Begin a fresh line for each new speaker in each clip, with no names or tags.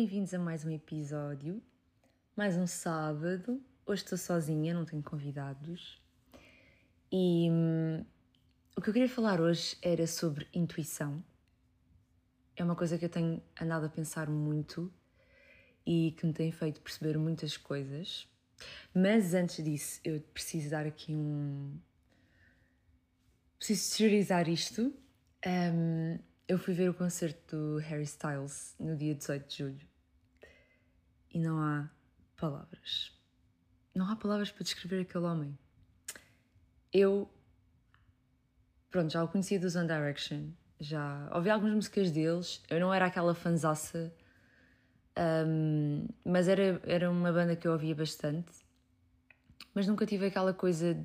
Bem-vindos a mais um episódio, mais um sábado. Hoje estou sozinha, não tenho convidados. E hum, o que eu queria falar hoje era sobre intuição. É uma coisa que eu tenho andado a pensar muito e que me tem feito perceber muitas coisas. Mas antes disso, eu preciso dar aqui um. Preciso exteriorizar isto. Um, eu fui ver o concerto do Harry Styles no dia 18 de julho e não há palavras. Não há palavras para descrever aquele homem. Eu, pronto, já o conhecia dos One Direction, já ouvi algumas músicas deles. Eu não era aquela fanzaça, um, mas era, era uma banda que eu ouvia bastante. Mas nunca tive aquela coisa.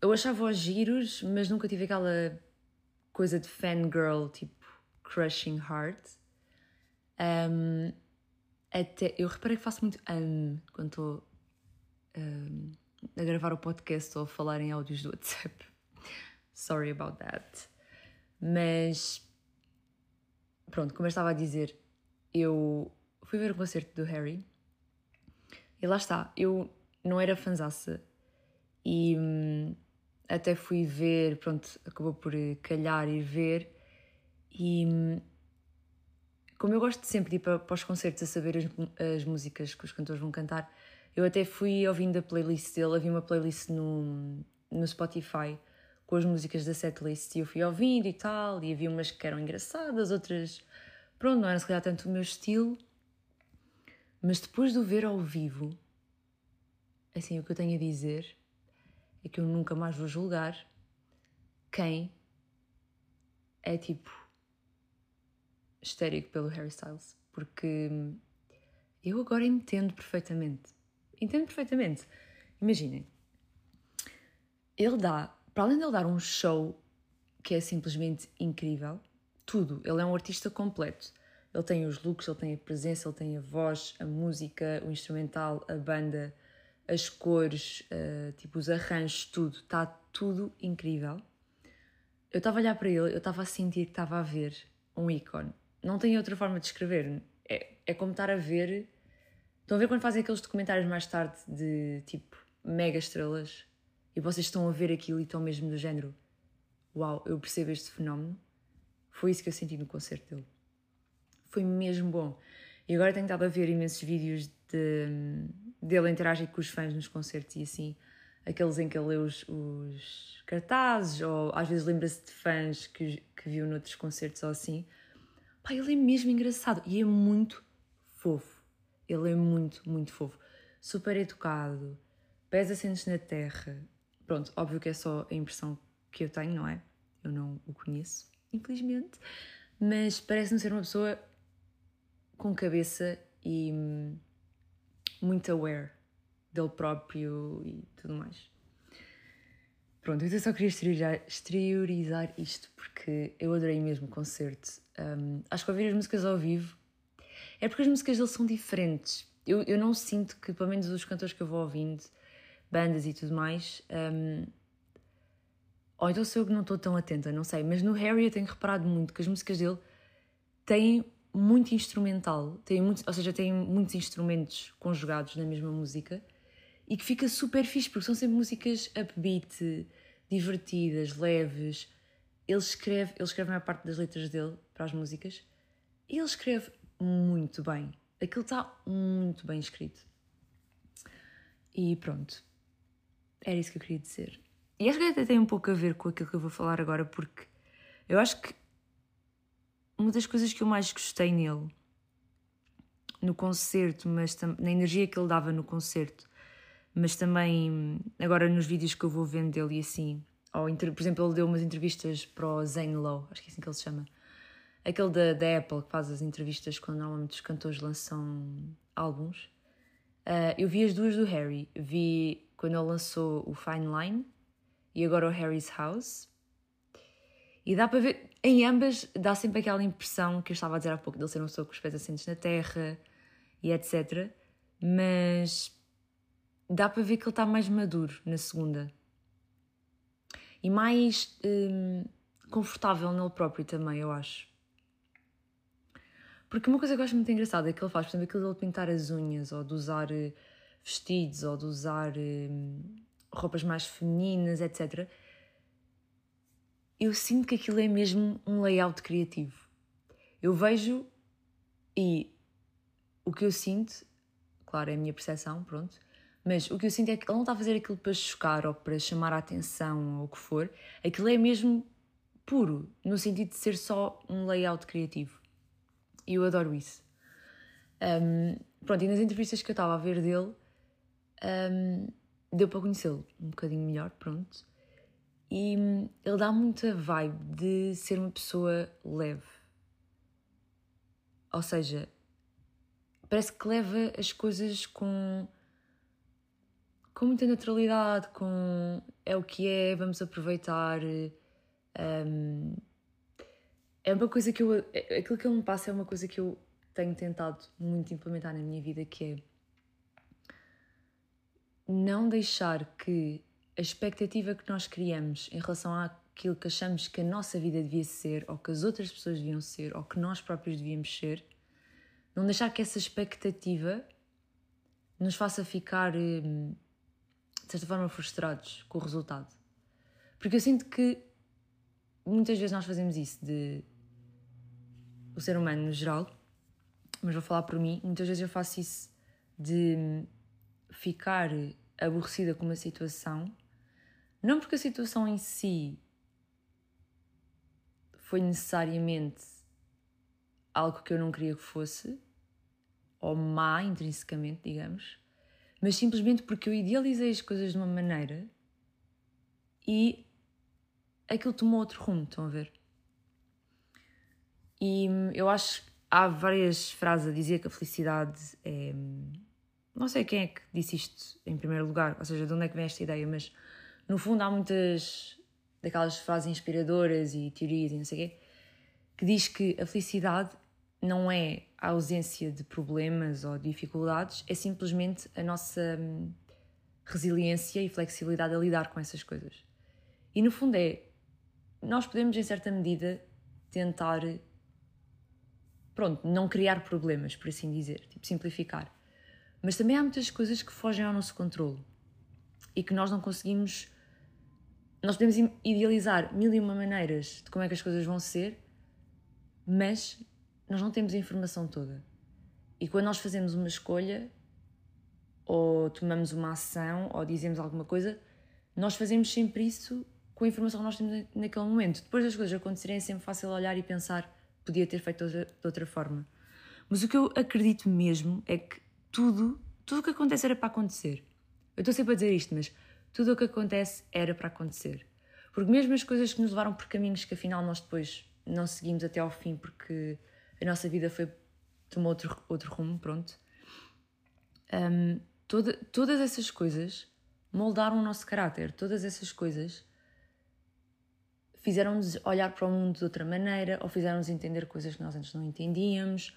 Eu achava os giros, mas nunca tive aquela coisa de fangirl, tipo crushing heart. Um, até, eu reparei que faço muito um quando estou um, a gravar o podcast ou a falar em áudios do WhatsApp. Sorry about that. Mas pronto, como eu estava a dizer, eu fui ver o concerto do Harry e lá está, eu não era fanzaça e hum, até fui ver, pronto, acabou por calhar ir ver e como eu gosto sempre de ir para, para os concertos a saber as, as, músicas que os cantores vão cantar, eu até fui ouvindo a playlist dele, havia uma playlist no, no Spotify com as músicas da setlist e eu fui ouvindo e tal, e havia umas que eram engraçadas, outras, pronto, não era se calhar tanto o meu estilo, mas depois de o ver ao vivo, assim, o que eu tenho a dizer é que eu nunca mais vou julgar quem é tipo histérico pelo Harry Styles, porque eu agora entendo perfeitamente. Entendo perfeitamente. Imaginem, ele dá, para além de ele dar um show que é simplesmente incrível, tudo, ele é um artista completo. Ele tem os looks, ele tem a presença, ele tem a voz, a música, o instrumental, a banda, as cores, uh, tipo os arranjos, tudo, está tudo incrível. Eu estava a olhar para ele, eu estava a sentir que estava a ver um ícone. Não tem outra forma de escrever. É, é como estar a ver. Estão a ver quando fazem aqueles documentários mais tarde de tipo mega estrelas e vocês estão a ver aquilo e estão mesmo do género. Uau, eu percebo este fenómeno. Foi isso que eu senti no concerto dele. Foi mesmo bom. E agora tenho estado a ver imensos vídeos de, dele interagir com os fãs nos concertos e assim, aqueles em que ele lê os, os cartazes, ou às vezes lembra-se de fãs que, que viu noutros concertos ou assim. Pá, ele é mesmo engraçado e é muito fofo. Ele é muito, muito fofo. Super educado, pés assentes na terra. Pronto, óbvio que é só a impressão que eu tenho, não é? Eu não o conheço, infelizmente. Mas parece-me ser uma pessoa com cabeça e hum, muito aware dele próprio e tudo mais. Pronto, eu só queria exteriorizar isto porque eu adorei mesmo o concerto. Um, acho que ouvir as músicas ao vivo é porque as músicas dele são diferentes. Eu, eu não sinto que, pelo menos os cantores que eu vou ouvindo, bandas e tudo mais, um, ou então sou eu que não estou tão atenta, não sei, mas no Harry eu tenho reparado muito que as músicas dele têm muito instrumental, tem muito, ou seja, tem muitos instrumentos conjugados na mesma música e que fica super fixe, porque são sempre músicas upbeat, divertidas, leves. Ele escreve, ele escreve a maior parte das letras dele para as músicas e ele escreve muito bem. Aquilo está muito bem escrito. E pronto. Era isso que eu queria dizer. E acho que até tem um pouco a ver com aquilo que eu vou falar agora, porque eu acho que uma das coisas que eu mais gostei nele, no concerto, mas na energia que ele dava no concerto, mas também agora nos vídeos que eu vou vendo dele e assim, ou, por exemplo, ele deu umas entrevistas para o Zane Lowe, acho que é assim que ele se chama, aquele da, da Apple que faz as entrevistas quando normalmente os cantores lançam álbuns. Uh, eu vi as duas do Harry, vi quando ele lançou o Fine Line e agora o Harry's House. E dá para ver, em ambas dá sempre aquela impressão que eu estava a dizer há pouco, dele ser uma pessoa com os pés assentes na terra e etc. Mas dá para ver que ele está mais maduro na segunda. E mais hum, confortável nele próprio também, eu acho. Porque uma coisa que eu acho muito engraçada é que ele faz, por exemplo, aquilo de pintar as unhas, ou de usar eh, vestidos, ou de usar hum, roupas mais femininas, etc. Eu sinto que aquilo é mesmo um layout criativo. Eu vejo e o que eu sinto, claro, é a minha percepção, pronto, mas o que eu sinto é que ele não está a fazer aquilo para chocar ou para chamar a atenção ou o que for. Aquilo é mesmo puro, no sentido de ser só um layout criativo. E eu adoro isso. Um, pronto, e nas entrevistas que eu estava a ver dele, um, deu para conhecê-lo um bocadinho melhor, pronto. E hum, ele dá muita vibe de ser uma pessoa leve. Ou seja, parece que leva as coisas com com muita naturalidade, com é o que é, vamos aproveitar. Um, é uma coisa que eu. Aquilo que ele me passa é uma coisa que eu tenho tentado muito implementar na minha vida, que é não deixar que a expectativa que nós criamos em relação àquilo que achamos que a nossa vida devia ser, ou que as outras pessoas deviam ser, ou que nós próprios devíamos ser, não deixar que essa expectativa nos faça ficar hum, de certa forma, frustrados com o resultado. Porque eu sinto que muitas vezes nós fazemos isso de o ser humano no geral, mas vou falar por mim, muitas vezes eu faço isso de ficar aborrecida com uma situação, não porque a situação em si foi necessariamente algo que eu não queria que fosse, ou má intrinsecamente, digamos, mas simplesmente porque eu idealizei as coisas de uma maneira e aquilo tomou outro rumo, estão a ver? E eu acho que há várias frases a dizer que a felicidade é. Não sei quem é que disse isto em primeiro lugar, ou seja, de onde é que vem esta ideia, mas no fundo há muitas daquelas frases inspiradoras e teorias e não sei o quê, que diz que a felicidade não é a ausência de problemas ou dificuldades, é simplesmente a nossa hum, resiliência e flexibilidade a lidar com essas coisas. E no fundo é, nós podemos em certa medida tentar, pronto, não criar problemas, por assim dizer, tipo simplificar. Mas também há muitas coisas que fogem ao nosso controle e que nós não conseguimos. Nós podemos idealizar mil e uma maneiras de como é que as coisas vão ser, mas nós não temos a informação toda. E quando nós fazemos uma escolha, ou tomamos uma ação, ou dizemos alguma coisa, nós fazemos sempre isso com a informação que nós temos naquele momento. Depois das coisas acontecerem, é sempre fácil olhar e pensar podia ter feito de outra forma. Mas o que eu acredito mesmo é que tudo, tudo o que acontece era para acontecer. Eu estou sempre a dizer isto, mas tudo o que acontece era para acontecer. Porque mesmo as coisas que nos levaram por caminhos que afinal nós depois não seguimos até ao fim porque a nossa vida foi tomou outro, outro rumo, pronto. Um, toda, todas essas coisas moldaram o nosso caráter, todas essas coisas fizeram-nos olhar para o mundo de outra maneira ou fizeram-nos entender coisas que nós antes não entendíamos.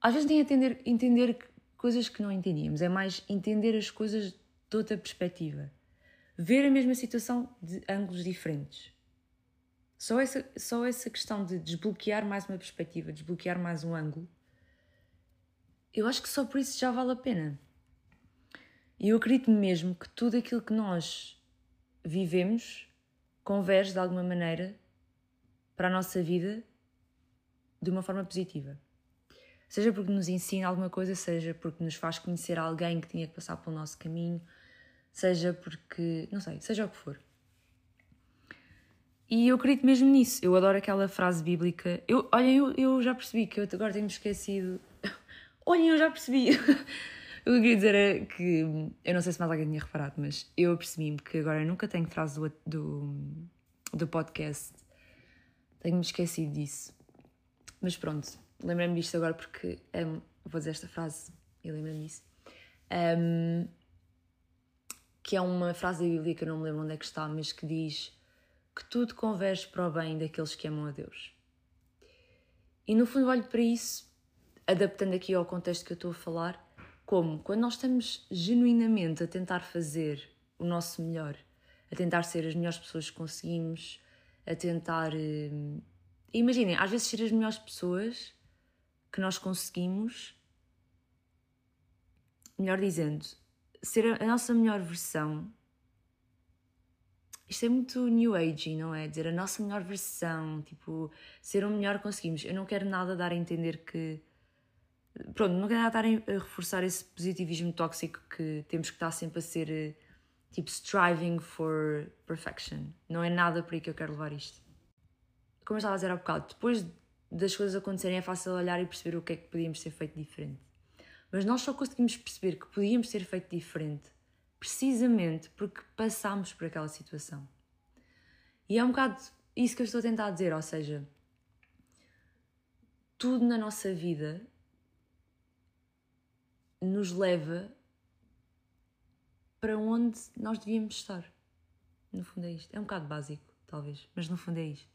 Às vezes nem entender, entender coisas que não entendíamos, é mais entender as coisas de outra perspectiva. Ver a mesma situação de ângulos diferentes. Só essa, só essa questão de desbloquear mais uma perspectiva, desbloquear mais um ângulo, eu acho que só por isso já vale a pena. E eu acredito mesmo que tudo aquilo que nós vivemos converge de alguma maneira para a nossa vida de uma forma positiva. Seja porque nos ensina alguma coisa, seja porque nos faz conhecer alguém que tinha que passar pelo nosso caminho, seja porque, não sei, seja o que for. E eu acredito mesmo nisso. Eu adoro aquela frase bíblica. Eu, olhem, eu, eu já percebi que eu agora tenho-me esquecido. olhem, eu já percebi. o que eu queria dizer é que. Eu não sei se mais alguém tinha reparado, mas eu percebi-me que agora eu nunca tenho frase do, do, do podcast. Tenho-me esquecido disso. Mas pronto, lembrei-me disto agora porque um, vou dizer esta frase e lembrei-me disso. Um, que é uma frase da Bíblia que eu não me lembro onde é que está, mas que diz que tudo converge para o bem daqueles que amam a Deus. E no fundo olho para isso, adaptando aqui ao contexto que eu estou a falar, como quando nós estamos genuinamente a tentar fazer o nosso melhor, a tentar ser as melhores pessoas que conseguimos, a tentar. Uh... Imaginem, às vezes ser as melhores pessoas que nós conseguimos, melhor dizendo, ser a nossa melhor versão. Isto é muito new age, não é? Dizer a nossa melhor versão, tipo, ser o melhor conseguimos. Eu não quero nada dar a entender que. Pronto, não quero nada dar a reforçar esse positivismo tóxico que temos que estar sempre a ser eh, tipo striving for perfection. Não é nada por aí que eu quero levar isto. Como eu estava a dizer há bocado, depois das coisas acontecerem é fácil olhar e perceber o que é que podíamos ter feito diferente. Mas nós só conseguimos perceber que podíamos ter feito diferente precisamente porque passámos por aquela situação. E é um bocado isso que eu estou a tentar dizer, ou seja, tudo na nossa vida nos leva para onde nós devíamos estar. No fundo é isto. É um bocado básico, talvez, mas no fundo é isto.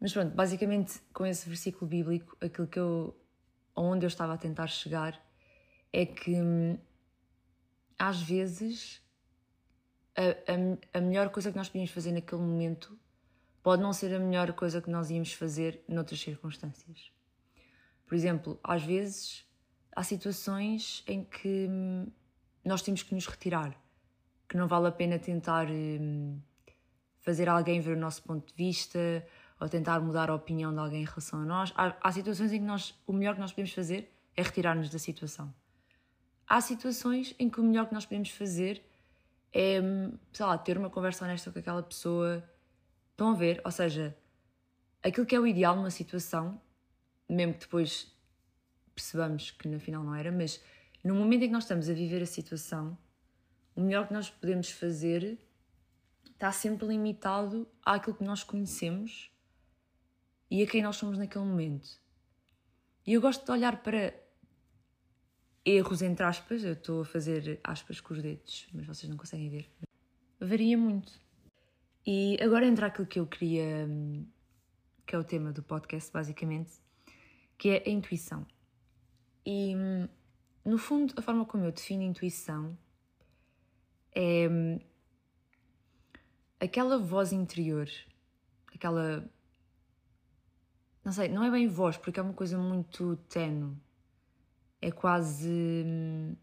Mas pronto, basicamente com esse versículo bíblico, aquilo que eu. onde eu estava a tentar chegar é que hum, às vezes a, a, a melhor coisa que nós podíamos fazer naquele momento pode não ser a melhor coisa que nós íamos fazer noutras circunstâncias. Por exemplo, às vezes há situações em que hum, nós temos que nos retirar, que não vale a pena tentar hum, fazer alguém ver o nosso ponto de vista ou tentar mudar a opinião de alguém em relação a nós. Há, há situações em que nós, o melhor que nós podemos fazer é retirar-nos da situação. Há situações em que o melhor que nós podemos fazer é, sei lá, ter uma conversa honesta com aquela pessoa. Estão a ver? Ou seja, aquilo que é o ideal numa situação, mesmo que depois percebamos que no final não era, mas no momento em que nós estamos a viver a situação, o melhor que nós podemos fazer está sempre limitado àquilo que nós conhecemos e a quem nós somos naquele momento. E eu gosto de olhar para erros, entre aspas, eu estou a fazer aspas com os dedos, mas vocês não conseguem ver. Varia muito. E agora entra aquilo que eu queria, que é o tema do podcast, basicamente, que é a intuição. E no fundo, a forma como eu defino intuição é hum, aquela voz interior, aquela. Não sei, não é bem voz, porque é uma coisa muito tenue. É quase. Hum,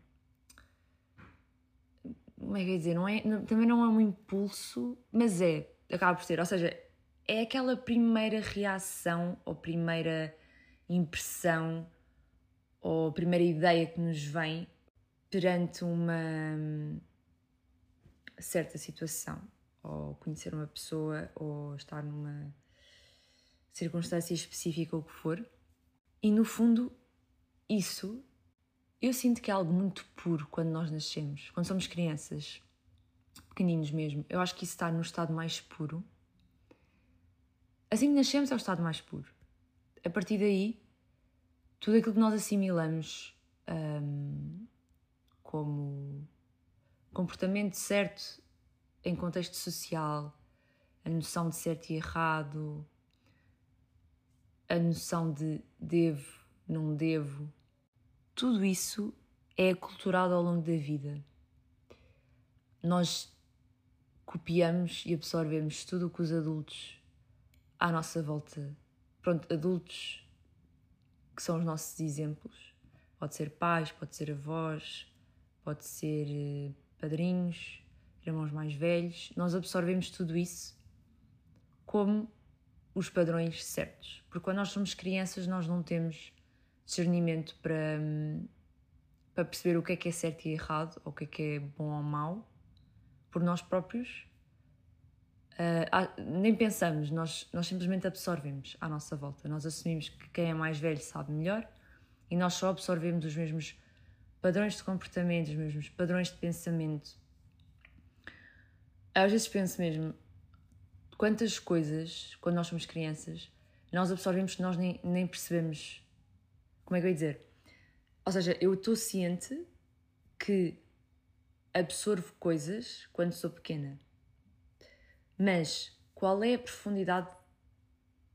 como é que eu ia dizer? Não é, também não é um impulso, mas é, acaba por ser. Ou seja, é aquela primeira reação ou primeira impressão ou primeira ideia que nos vem perante uma hum, certa situação, ou conhecer uma pessoa, ou estar numa circunstância específica ou o que for. E no fundo, isso eu sinto que é algo muito puro quando nós nascemos, quando somos crianças, pequeninos mesmo. Eu acho que isso está no estado mais puro. Assim que nascemos é o estado mais puro. A partir daí, tudo aquilo que nós assimilamos um, como comportamento certo em contexto social, a noção de certo e errado, a noção de devo, não devo, tudo isso é culturado ao longo da vida. Nós copiamos e absorvemos tudo o que os adultos à nossa volta, pronto, adultos que são os nossos exemplos. Pode ser pais, pode ser avós, pode ser eh, padrinhos, irmãos mais velhos. Nós absorvemos tudo isso como os padrões certos. Porque quando nós somos crianças, nós não temos discernimento para, para perceber o que é que é certo e errado, ou o que é que é bom ou mau, por nós próprios. Uh, nem pensamos, nós, nós simplesmente absorvemos à nossa volta. Nós assumimos que quem é mais velho sabe melhor e nós só absorvemos os mesmos padrões de comportamento, os mesmos padrões de pensamento. Às vezes penso mesmo quantas coisas, quando nós somos crianças, nós absorvemos que nós nem, nem percebemos. Como é que eu ia dizer? Ou seja, eu estou ciente que absorvo coisas quando sou pequena mas qual é a profundidade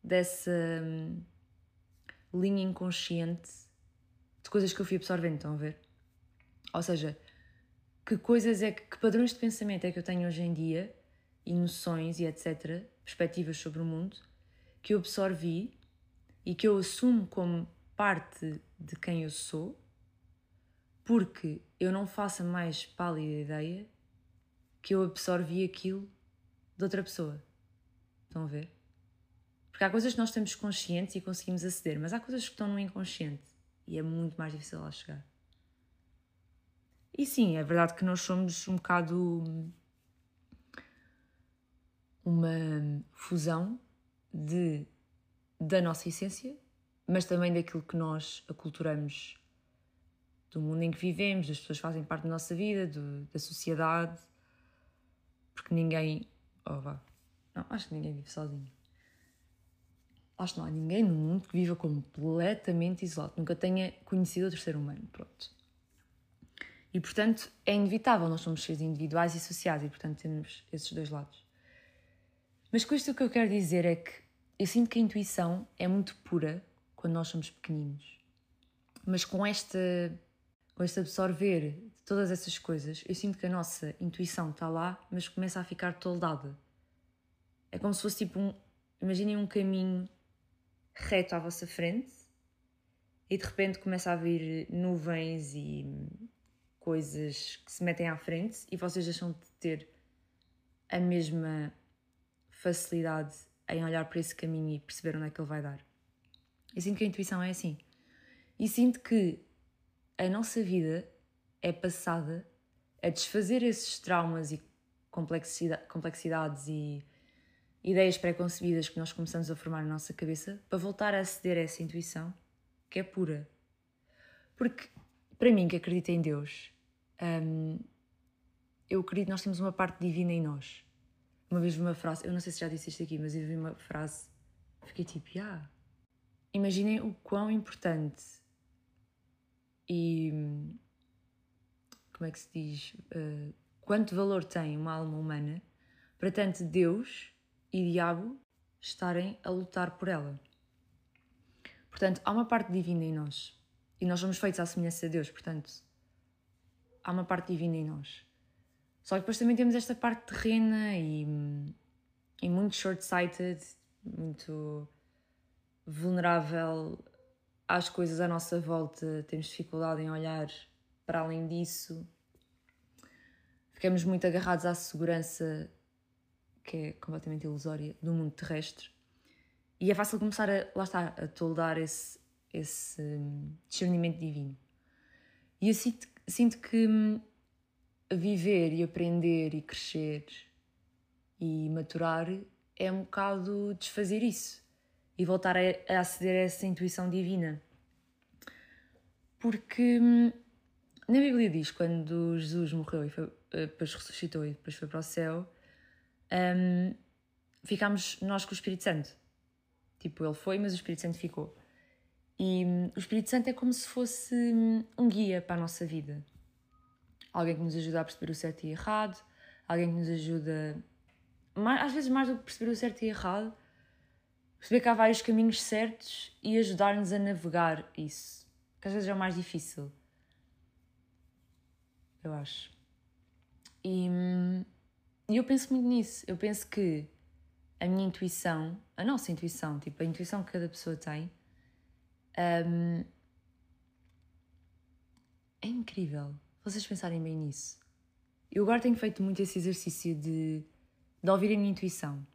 dessa hum, linha inconsciente de coisas que eu fui absorvendo, estão a ver? Ou seja, que coisas é que, que padrões de pensamento é que eu tenho hoje em dia, e noções e etc., perspectivas sobre o mundo, que eu absorvi e que eu assumo como parte de quem eu sou, porque eu não faço a mais pálida ideia que eu absorvi aquilo de outra pessoa. Estão a ver? Porque há coisas que nós temos conscientes e conseguimos aceder, mas há coisas que estão no inconsciente e é muito mais difícil lá chegar. E sim, é verdade que nós somos um bocado uma fusão de, da nossa essência, mas também daquilo que nós aculturamos do mundo em que vivemos, das pessoas fazem parte da nossa vida, do, da sociedade, porque ninguém. Oh, vá. Não, acho que ninguém vive sozinho. Acho que não há ninguém no mundo que viva completamente isolado, nunca tenha conhecido outro ser humano. Pronto. E portanto é inevitável, nós somos seres individuais e sociais e portanto temos esses dois lados. Mas com isto o que eu quero dizer é que eu sinto que a intuição é muito pura quando nós somos pequeninos. Mas com esta com este absorver de todas essas coisas, eu sinto que a nossa intuição está lá, mas começa a ficar toldada. É como se fosse tipo um. Imaginem um caminho reto à vossa frente e de repente começa a vir nuvens e coisas que se metem à frente e vocês deixam de ter a mesma facilidade em olhar para esse caminho e perceber onde é que ele vai dar. Eu sinto que a intuição é assim. E sinto que a nossa vida é passada a desfazer esses traumas e complexidades e ideias pré-concebidas que nós começamos a formar na nossa cabeça para voltar a aceder a essa intuição que é pura. Porque, para mim, que acredita em Deus, hum, eu acredito que nós temos uma parte divina em nós. Uma vez vi uma frase, eu não sei se já disse isto aqui, mas eu vi uma frase, fiquei tipo, ah. Yeah. Imaginem o quão importante e como é que se diz? Uh, quanto valor tem uma alma humana para tanto Deus e diabo estarem a lutar por ela. Portanto, há uma parte divina em nós e nós somos feitos à semelhança de Deus, portanto, há uma parte divina em nós. Só que depois também temos esta parte terrena e, e muito short-sighted, muito vulnerável às coisas à nossa volta, temos dificuldade em olhar para além disso. Ficamos muito agarrados à segurança que é completamente ilusória do mundo terrestre. E é fácil começar a, lá está, a toldar esse, esse hum, discernimento divino. E eu sinto, sinto que hum, viver e aprender e crescer e maturar é um bocado desfazer isso e voltar a, aceder a essa intuição divina. Porque hum, na Bíblia diz quando Jesus morreu e foi, eh, depois ressuscitou e depois foi para o céu, um, ficámos nós com o Espírito Santo. Tipo, ele foi, mas o Espírito Santo ficou. E hum, o Espírito Santo é como se fosse hum, um guia para a nossa vida. Alguém que nos ajuda a perceber o certo e errado, alguém que nos ajuda, às vezes mais do que perceber o certo e errado, perceber que há vários caminhos certos e ajudar-nos a navegar isso. Que às vezes é o mais difícil. Eu acho. E, hum, e eu penso muito nisso. Eu penso que a minha intuição, a nossa intuição, tipo, a intuição que cada pessoa tem, um, é incrível. Vocês pensarem bem nisso. Eu agora tenho feito muito esse exercício de, de ouvir a minha intuição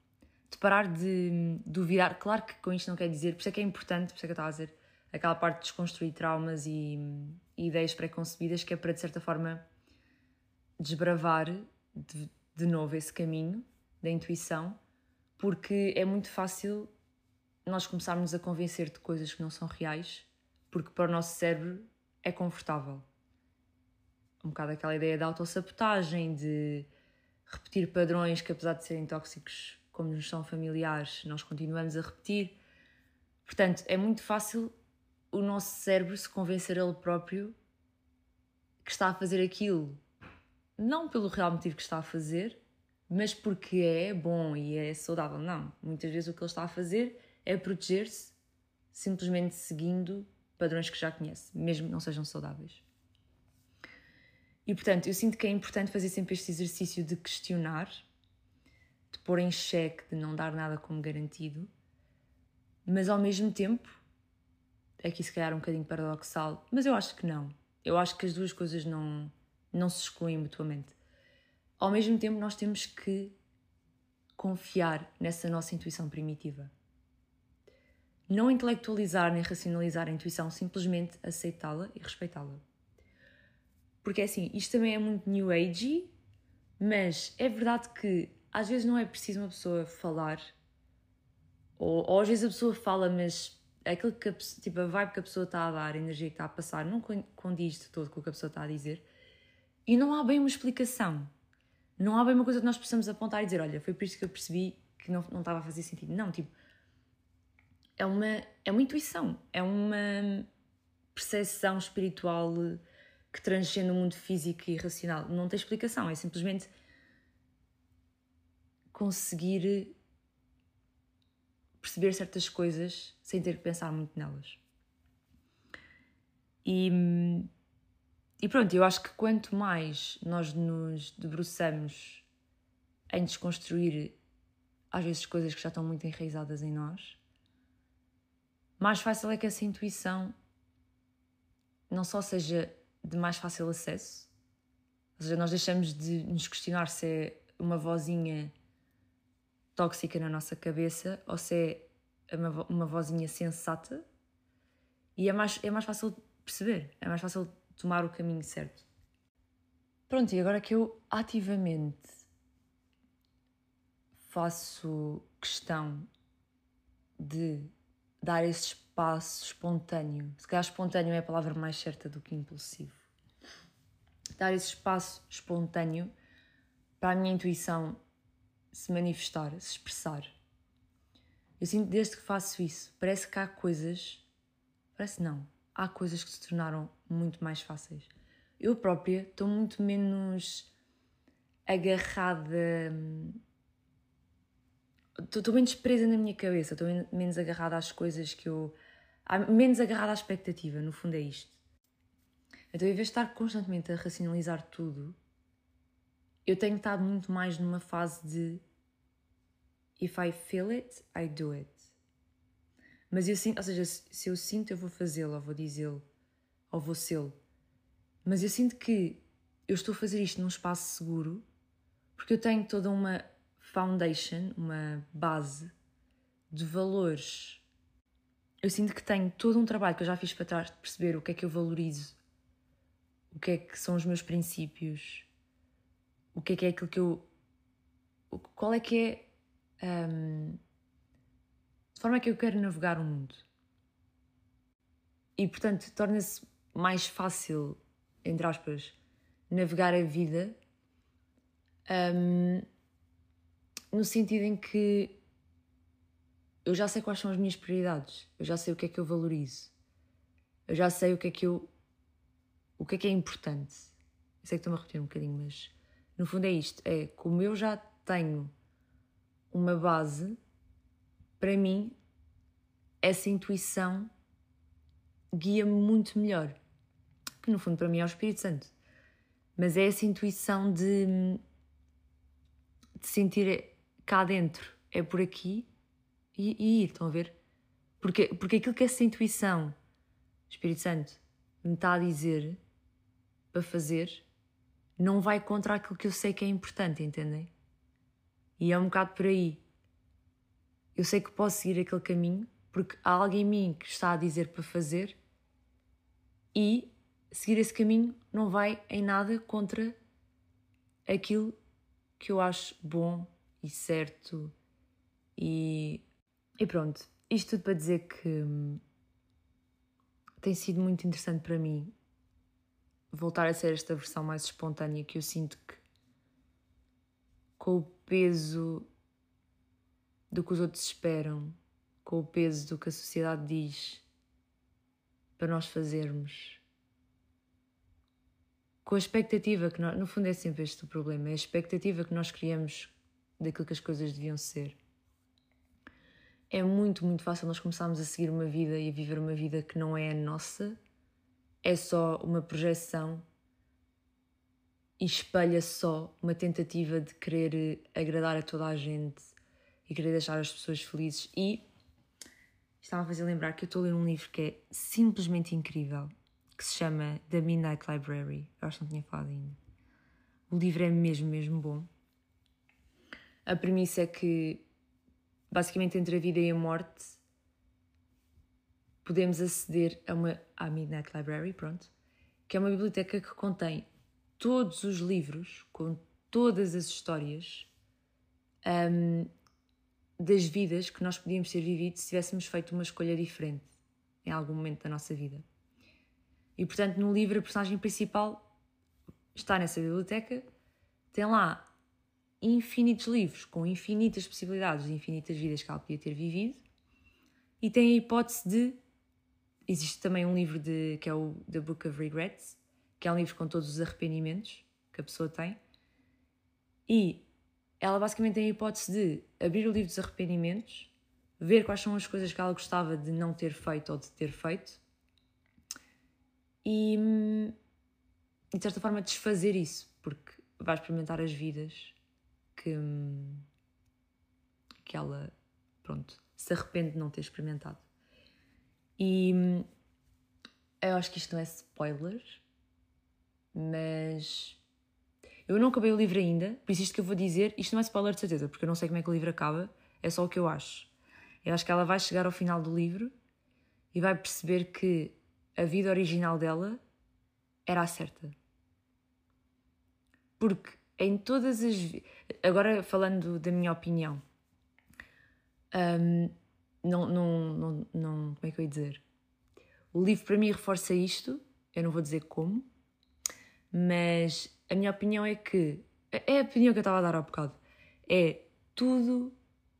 de parar de duvidar. Claro que com isto não quer dizer, por isso é que é importante, por isso é que eu estava a dizer, aquela parte de desconstruir traumas e, e ideias pré-concebidas, que é para de certa forma desbravar de, de novo esse caminho da intuição, porque é muito fácil nós começarmos a convencer de coisas que não são reais, porque para o nosso cérebro é confortável. Um bocado aquela ideia da autossabotagem, de repetir padrões que, apesar de serem tóxicos, como nos são familiares, nós continuamos a repetir. Portanto, é muito fácil o nosso cérebro se convencer ele próprio que está a fazer aquilo, não pelo real motivo que está a fazer, mas porque é bom e é saudável. Não. Muitas vezes o que ele está a fazer é proteger-se simplesmente seguindo padrões que já conhece, mesmo que não sejam saudáveis. E portanto, eu sinto que é importante fazer sempre este exercício de questionar de pôr em xeque, de não dar nada como garantido, mas ao mesmo tempo aqui se calhar um bocadinho paradoxal, mas eu acho que não. Eu acho que as duas coisas não, não se excluem mutuamente. Ao mesmo tempo, nós temos que confiar nessa nossa intuição primitiva. Não intelectualizar nem racionalizar a intuição, simplesmente aceitá-la e respeitá-la. Porque é assim, isto também é muito new age, mas é verdade que às vezes não é preciso uma pessoa falar, ou, ou às vezes a pessoa fala, mas aquilo que a, tipo, a vibe que a pessoa está a dar, a energia que está a passar, não condiz de todo com o que a pessoa está a dizer. E não há bem uma explicação. Não há bem uma coisa que nós possamos apontar e dizer: olha, foi por isso que eu percebi que não, não estava a fazer sentido. Não, tipo, é uma, é uma intuição, é uma percepção espiritual que transcende o mundo físico e racional. Não tem explicação, é simplesmente conseguir perceber certas coisas sem ter que pensar muito nelas. E, e pronto, eu acho que quanto mais nós nos debruçamos em desconstruir às vezes coisas que já estão muito enraizadas em nós, mais fácil é que essa intuição não só seja de mais fácil acesso, ou seja, nós deixamos de nos questionar se é uma vozinha tóxica na nossa cabeça ou se é uma, uma vozinha sensata e é mais, é mais fácil perceber, é mais fácil tomar o caminho certo. Pronto, e agora que eu ativamente faço questão de dar esse espaço espontâneo, se calhar espontâneo é a palavra mais certa do que impulsivo, dar esse espaço espontâneo para a minha intuição se manifestar, se expressar. Eu sinto desde que faço isso, parece que há coisas, parece não, há coisas que se tornaram muito mais fáceis. Eu própria estou muito menos agarrada, estou menos presa na minha cabeça, estou menos agarrada às coisas que eu. menos agarrada à expectativa, no fundo é isto. Então, em vez de estar constantemente a racionalizar tudo, eu tenho estado muito mais numa fase de if I feel it, I do it. Mas eu sinto, ou seja, se eu sinto, eu vou fazê-lo, ou vou dizê-lo, ou vou sê-lo. Mas eu sinto que eu estou a fazer isto num espaço seguro porque eu tenho toda uma foundation, uma base de valores. Eu sinto que tenho todo um trabalho que eu já fiz para trás de perceber o que é que eu valorizo, o que é que são os meus princípios, o que é que é aquilo que eu. Qual é que é. Um, de forma que eu quero navegar o mundo. E portanto torna-se mais fácil, entre aspas, navegar a vida um, no sentido em que eu já sei quais são as minhas prioridades, eu já sei o que é que eu valorizo, eu já sei o que é que eu. o que é que é importante. Eu sei que estou-me a repetir um bocadinho, mas no fundo é isto: é como eu já tenho uma base, para mim, essa intuição guia-me muito melhor. Que no fundo para mim é o Espírito Santo. Mas é essa intuição de, de sentir cá dentro, é por aqui e, e ir, estão a ver? Porque, porque aquilo que essa intuição, Espírito Santo, me está a dizer para fazer não vai contra aquilo que eu sei que é importante, entendem? E é um bocado por aí. Eu sei que posso seguir aquele caminho porque há alguém em mim que está a dizer para fazer e seguir esse caminho não vai em nada contra aquilo que eu acho bom e certo e, e pronto. Isto tudo para dizer que hum, tem sido muito interessante para mim voltar a ser esta versão mais espontânea que eu sinto que com o peso do que os outros esperam, com o peso do que a sociedade diz para nós fazermos, com a expectativa que nós, no fundo é sempre este o problema, é a expectativa que nós criamos daquilo que as coisas deviam ser. É muito, muito fácil nós começarmos a seguir uma vida e a viver uma vida que não é a nossa é só uma projeção e espelha só uma tentativa de querer agradar a toda a gente e querer deixar as pessoas felizes. E estava a fazer lembrar que eu estou a ler um livro que é simplesmente incrível, que se chama The Midnight Library. Eu acho que não tinha falado ainda. O livro é mesmo, mesmo bom. A premissa é que, basicamente, entre a vida e a morte, podemos aceder a uma à Midnight Library, pronto, que é uma biblioteca que contém todos os livros, com todas as histórias um, das vidas que nós podíamos ter vivido se tivéssemos feito uma escolha diferente em algum momento da nossa vida. E portanto, no livro, a personagem principal está nessa biblioteca, tem lá infinitos livros com infinitas possibilidades de infinitas vidas que ela podia ter vivido e tem a hipótese de. Existe também um livro de, que é o The Book of Regrets, que é um livro com todos os arrependimentos que a pessoa tem. E ela basicamente tem a hipótese de abrir o livro dos arrependimentos, ver quais são as coisas que ela gostava de não ter feito ou de ter feito e, e de certa forma desfazer isso, porque vai experimentar as vidas que, que ela, pronto, se arrepende de não ter experimentado. E eu acho que isto não é spoiler, mas eu não acabei o livro ainda, por isso isto que eu vou dizer, isto não é spoiler de certeza, porque eu não sei como é que o livro acaba, é só o que eu acho. Eu acho que ela vai chegar ao final do livro e vai perceber que a vida original dela era a certa. Porque em todas as. Agora falando da minha opinião, um, não, não, não, não. Como é que eu ia dizer? O livro para mim reforça isto, eu não vou dizer como, mas a minha opinião é que. É a opinião que eu estava a dar há bocado. É tudo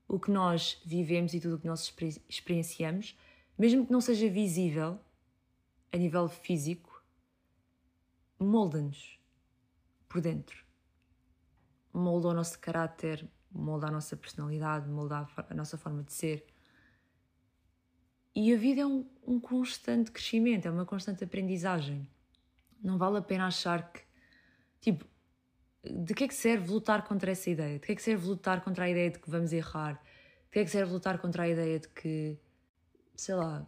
o que nós vivemos e tudo o que nós experienciamos, mesmo que não seja visível a nível físico, molda-nos por dentro. Molda o nosso caráter, molda a nossa personalidade, molda a nossa forma de ser. E a vida é um, um constante crescimento, é uma constante aprendizagem. Não vale a pena achar que Tipo, de que é que serve lutar contra essa ideia? De que é que serve lutar contra a ideia de que vamos errar? De que é que serve lutar contra a ideia de que, sei lá,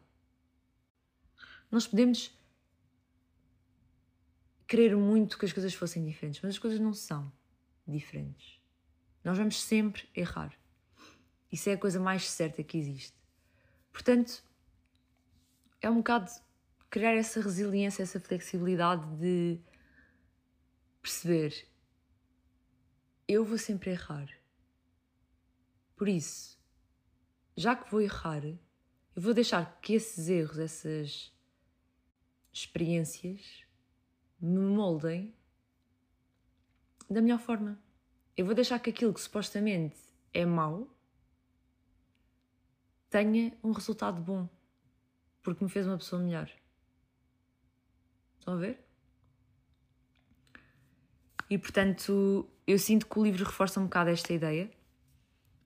nós podemos querer muito que as coisas fossem diferentes, mas as coisas não são diferentes. Nós vamos sempre errar. Isso é a coisa mais certa que existe. Portanto, é um bocado criar essa resiliência, essa flexibilidade de perceber eu vou sempre errar. Por isso, já que vou errar, eu vou deixar que esses erros, essas experiências me moldem da melhor forma. Eu vou deixar que aquilo que supostamente é mau tenha um resultado bom, porque me fez uma pessoa melhor. Estão a ver? E portanto, eu sinto que o livro reforça um bocado esta ideia.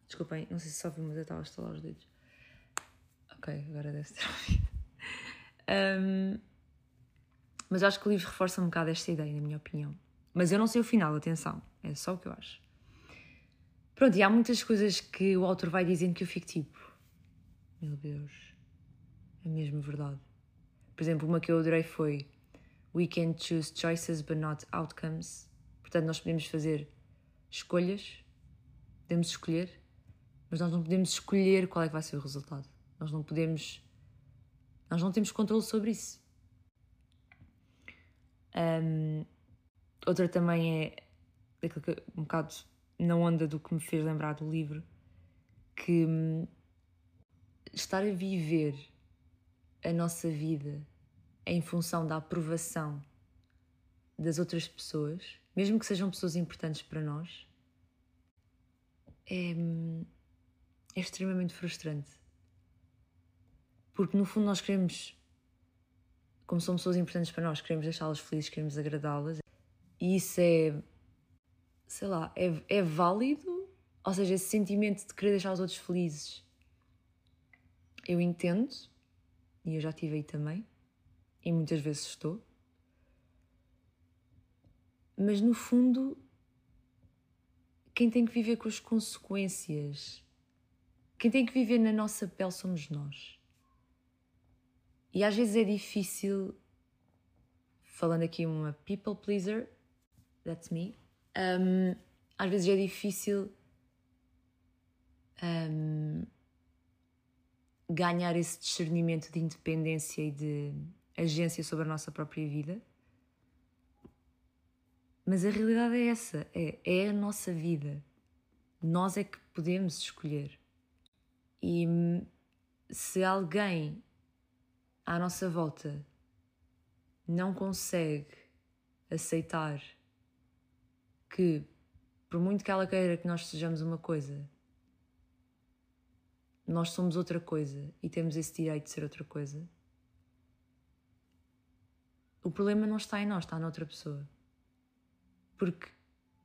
Desculpem, não sei se só vi, mas eu estava a estalar os dedos. Ok, agora deve ter ouvido. Um, mas acho que o livro reforça um bocado esta ideia, na minha opinião. Mas eu não sei o final, atenção, é só o que eu acho. Pronto, e há muitas coisas que o autor vai dizendo que eu fico tipo: Meu Deus, é mesmo verdade. Por exemplo, uma que eu adorei foi: We can choose choices but not outcomes. Portanto, nós podemos fazer escolhas, podemos escolher, mas nós não podemos escolher qual é que vai ser o resultado. Nós não podemos. Nós não temos controle sobre isso. Um, outra também é que, um bocado na onda do que me fez lembrar do livro, que hum, estar a viver a nossa vida em função da aprovação das outras pessoas mesmo que sejam pessoas importantes para nós, é, é extremamente frustrante. Porque no fundo nós queremos, como são pessoas importantes para nós, queremos deixá-las felizes, queremos agradá-las. E isso é, sei lá, é, é válido. Ou seja, esse sentimento de querer deixar os outros felizes, eu entendo, e eu já tive aí também, e muitas vezes estou. Mas no fundo, quem tem que viver com as consequências, quem tem que viver na nossa pele somos nós. E às vezes é difícil, falando aqui uma people pleaser, that's me, um, às vezes é difícil um, ganhar esse discernimento de independência e de agência sobre a nossa própria vida. Mas a realidade é essa: é, é a nossa vida. Nós é que podemos escolher. E se alguém à nossa volta não consegue aceitar que, por muito que ela queira que nós sejamos uma coisa, nós somos outra coisa e temos esse direito de ser outra coisa. O problema não está em nós, está noutra pessoa. Porque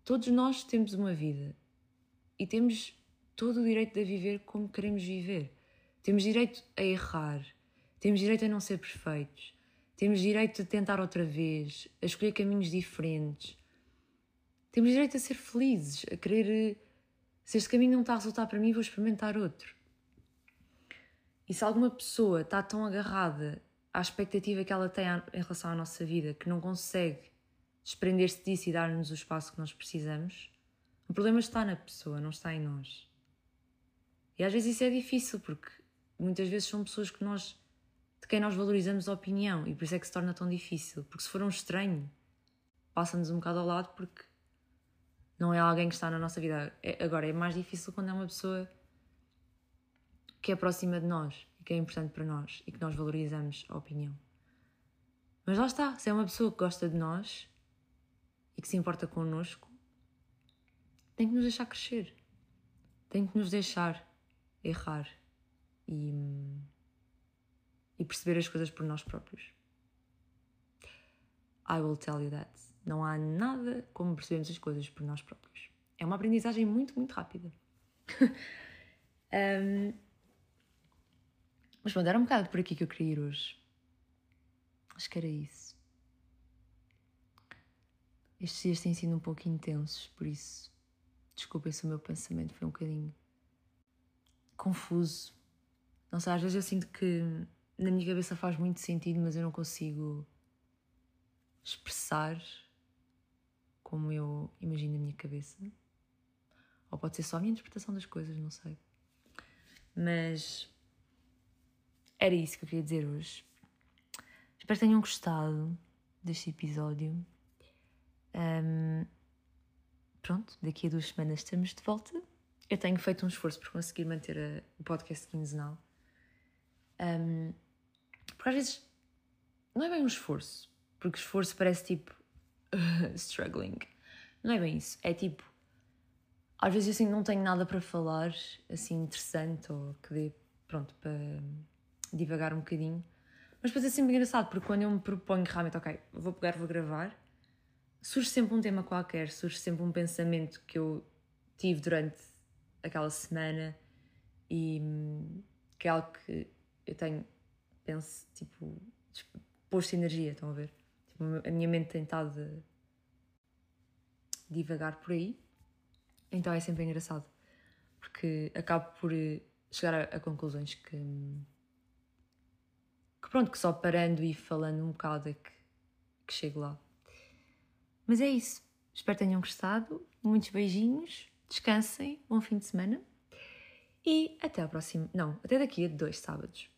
todos nós temos uma vida e temos todo o direito de a viver como queremos viver. Temos direito a errar, temos direito a não ser perfeitos, temos direito de tentar outra vez, a escolher caminhos diferentes. Temos direito a ser felizes, a querer. Se este caminho não está a resultar para mim, vou experimentar outro. E se alguma pessoa está tão agarrada à expectativa que ela tem em relação à nossa vida que não consegue desprender-se disso e dar-nos o espaço que nós precisamos, o problema está na pessoa, não está em nós. E às vezes isso é difícil porque muitas vezes são pessoas que nós de quem nós valorizamos a opinião e por isso é que se torna tão difícil. Porque se for um estranho, passa-nos um bocado ao lado porque não é alguém que está na nossa vida. É, agora, é mais difícil quando é uma pessoa que é próxima de nós e que é importante para nós e que nós valorizamos a opinião. Mas lá está, se é uma pessoa que gosta de nós e que se importa connosco, tem que nos deixar crescer, tem que nos deixar errar e, e perceber as coisas por nós próprios. I will tell you that. Não há nada como percebermos as coisas por nós próprios. É uma aprendizagem muito, muito rápida. um, mas pronto, era um bocado por aqui que eu queria ir hoje. Acho que era isso. Estes dias têm sido um pouco intensos, por isso desculpem se o meu pensamento foi um bocadinho confuso. Não sei, às vezes eu sinto que na minha cabeça faz muito sentido, mas eu não consigo expressar como eu imagino na minha cabeça. Ou pode ser só a minha interpretação das coisas, não sei. Mas era isso que eu queria dizer hoje. Espero que tenham gostado deste episódio. Um, pronto, daqui a duas semanas estamos de volta. Eu tenho feito um esforço por conseguir manter a, o podcast quinzenal. Um, porque às vezes não é bem um esforço, porque esforço parece tipo struggling. Não é bem isso. É tipo, às vezes assim não tenho nada para falar assim interessante ou que dê, pronto, para divagar um bocadinho. Mas depois é sempre engraçado, porque quando eu me proponho realmente, ok, vou pegar, vou gravar, surge sempre um tema qualquer, surge sempre um pensamento que eu tive durante aquela semana e hum, que é algo que eu tenho, penso, tipo, posto energia, estão a ver? Tipo, a minha mente tem estado divagar por aí, então é sempre engraçado, porque acabo por chegar a, a conclusões que hum, que pronto, que só parando e falando um bocado é que, que chego lá. Mas é isso. Espero que tenham gostado. Muitos beijinhos. Descansem. Bom fim de semana. E até ao próximo. Não, até daqui a dois sábados.